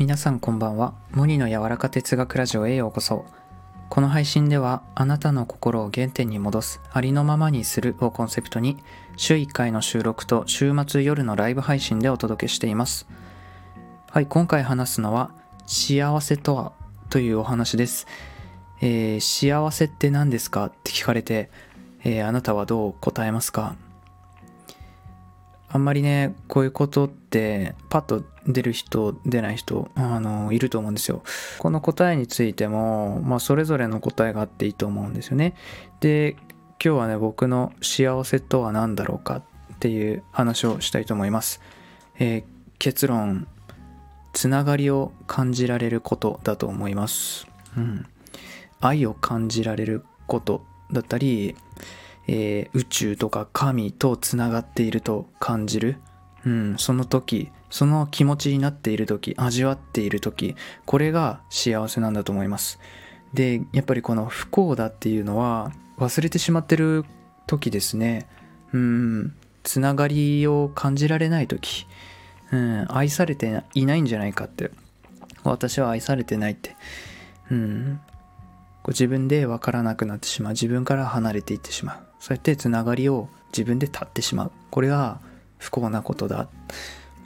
皆さんこんばんは。モニの柔らか哲学ラジオへようこそ。この配信ではあなたの心を原点に戻すありのままにするをコンセプトに週1回の収録と週末夜のライブ配信でお届けしています。はい今回話すのは幸せとは？というお話です、えー幸せって何ですか？って聞かれて、えーあなたはどう答えますか？あんまりね、こういうことって、パッと出る人、出ない人、あの、いると思うんですよ。この答えについても、まあ、それぞれの答えがあっていいと思うんですよね。で、今日はね、僕の幸せとは何だろうかっていう話をしたいと思います。えー結論、つながりを感じられることだと思います。うん。愛を感じられることだったり、えー宇宙とか神とつながっていると感じる、うん、その時その気持ちになっている時味わっている時これが幸せなんだと思います。でやっぱりこの不幸だっていうのは忘れてしまってる時ですね。うんつながりを感じられない時、うん、愛されていないんじゃないかって。私は愛されてないって。うんこう自分で分からなくなってしまう。自分から離れていってしまう。そうやってつながりを自分で断ってしまう。これは不幸なことだ。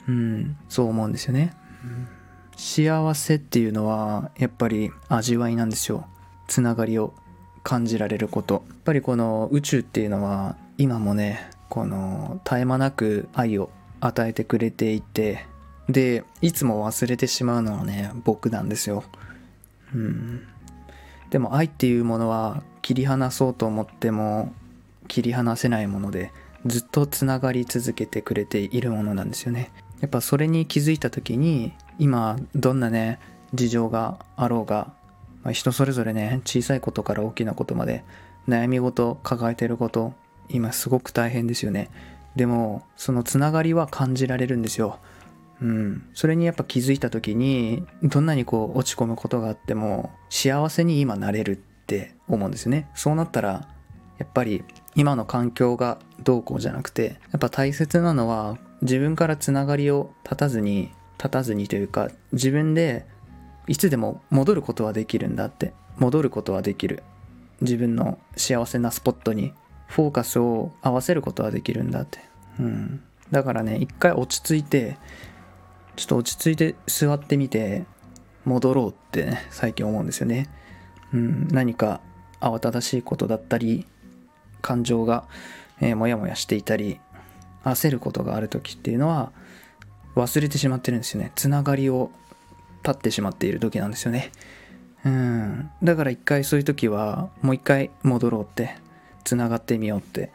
うんそう思うんですよね、うん。幸せっていうのはやっぱり味わいなんですよ。つながりを感じられること。やっぱりこの宇宙っていうのは今もねこの絶え間なく愛を与えてくれていてでいつも忘れてしまうのはね僕なんですよ。うん。でも愛っていうものは切り離そうと思っても切り離せないものでずっとつながり続けてくれているものなんですよね。やっぱそれに気づいた時に今どんなね事情があろうが、まあ人それぞれね小さいことから大きなことまで悩み事抱えてること今すごく大変ですよね。でもそのつながりは感じられるんですよ。うん、それにやっぱ気づいた時にどんなにこう落ち込むことがあっても幸せに今なれるって思うんですよね。そうなったらやっぱり今の環境がどうこうじゃなくてやっぱ大切なのは自分からつながりを断たずに断たずにというか自分でいつでも戻ることはできるんだって戻ることはできる。自分の幸せなスポットにフォーカスを合わせることはできるんだって。うん。だからね一回落ち着いてちょっと落ち着いて座ってみて戻ろうってね最近思うんですよね。うん、何か慌ただしいことだったり感情が、えー、もやもやしていたり焦ることがある時っていうのは忘れてしまってるんですよね。つながりを断ってしまっている時なんですよね。うん、だから一回そういう時はもう一回戻ろうってつながってみようって、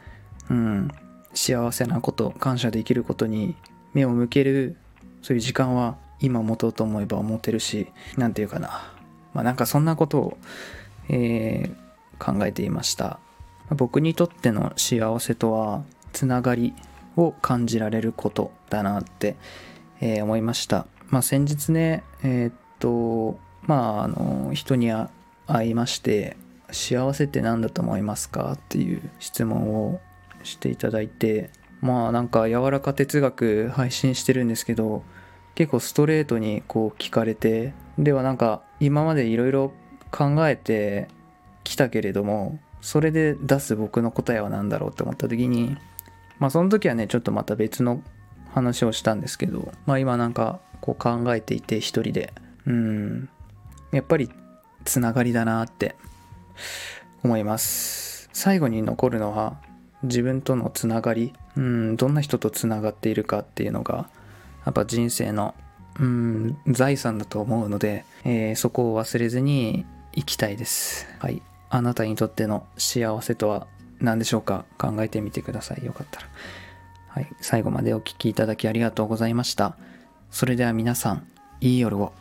うん、幸せなこと感謝できることに目を向けるそういう時間は今持とうと思えば持てるし、なんていうかな。まあなんかそんなことを、えー考えていました。僕にとっての幸せとは、つながりを感じられることだなって、えー思いました。まあ先日ね、えーっと、まああの、人に会いまして、幸せって何だと思いますかっていう質問をしていただいて、まあなんか柔らか哲学配信してるんですけど結構ストレートにこう聞かれてではなんか今までいろいろ考えてきたけれどもそれで出す僕の答えは何だろうって思った時にまあその時はねちょっとまた別の話をしたんですけどまあ今なんかこう考えていて一人でうんやっぱりつながりだなって思います。最後に残るのは自分とのつながり、うん、どんな人とつながっているかっていうのがやっぱ人生の、うん、財産だと思うので、えーそこを忘れずに生きたいです。はい。あなたにとっての幸せとは何でしょうか？考えてみてください。よかったら。はい。最後までお聴きいただきありがとうございました。それでは皆さんいい夜を。